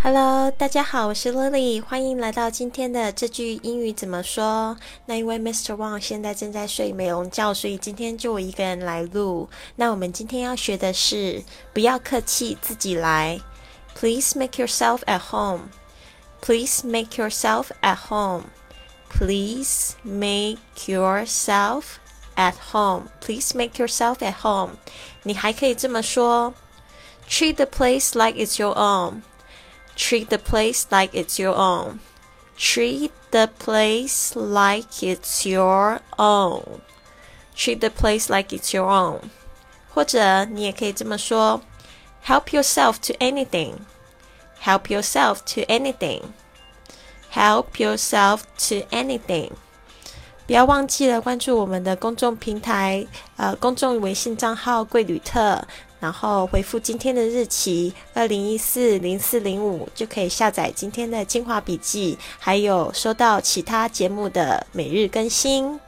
Hello，大家好，我是 Lily，欢迎来到今天的这句英语怎么说。那因为 Mr. Wang 现在正在睡美容觉，所以今天就我一个人来录。那我们今天要学的是不要客气，自己来。Please make yourself at home. Please make yourself at home. Please make yourself at home. Please make yourself at home. 你还可以这么说：Treat the place like it's your own. Treat the place like it's your own. Treat the place like it's your own. Treat the place like it's your own. 或者你也可以这么说：Help yourself to anything. Help yourself to anything. Help yourself to anything. 不要忘记了关注我们的公众平台，呃，公众微信账号“贵旅特”。 然后回复今天的日期二零一四零四零五，就可以下载今天的精华笔记，还有收到其他节目的每日更新。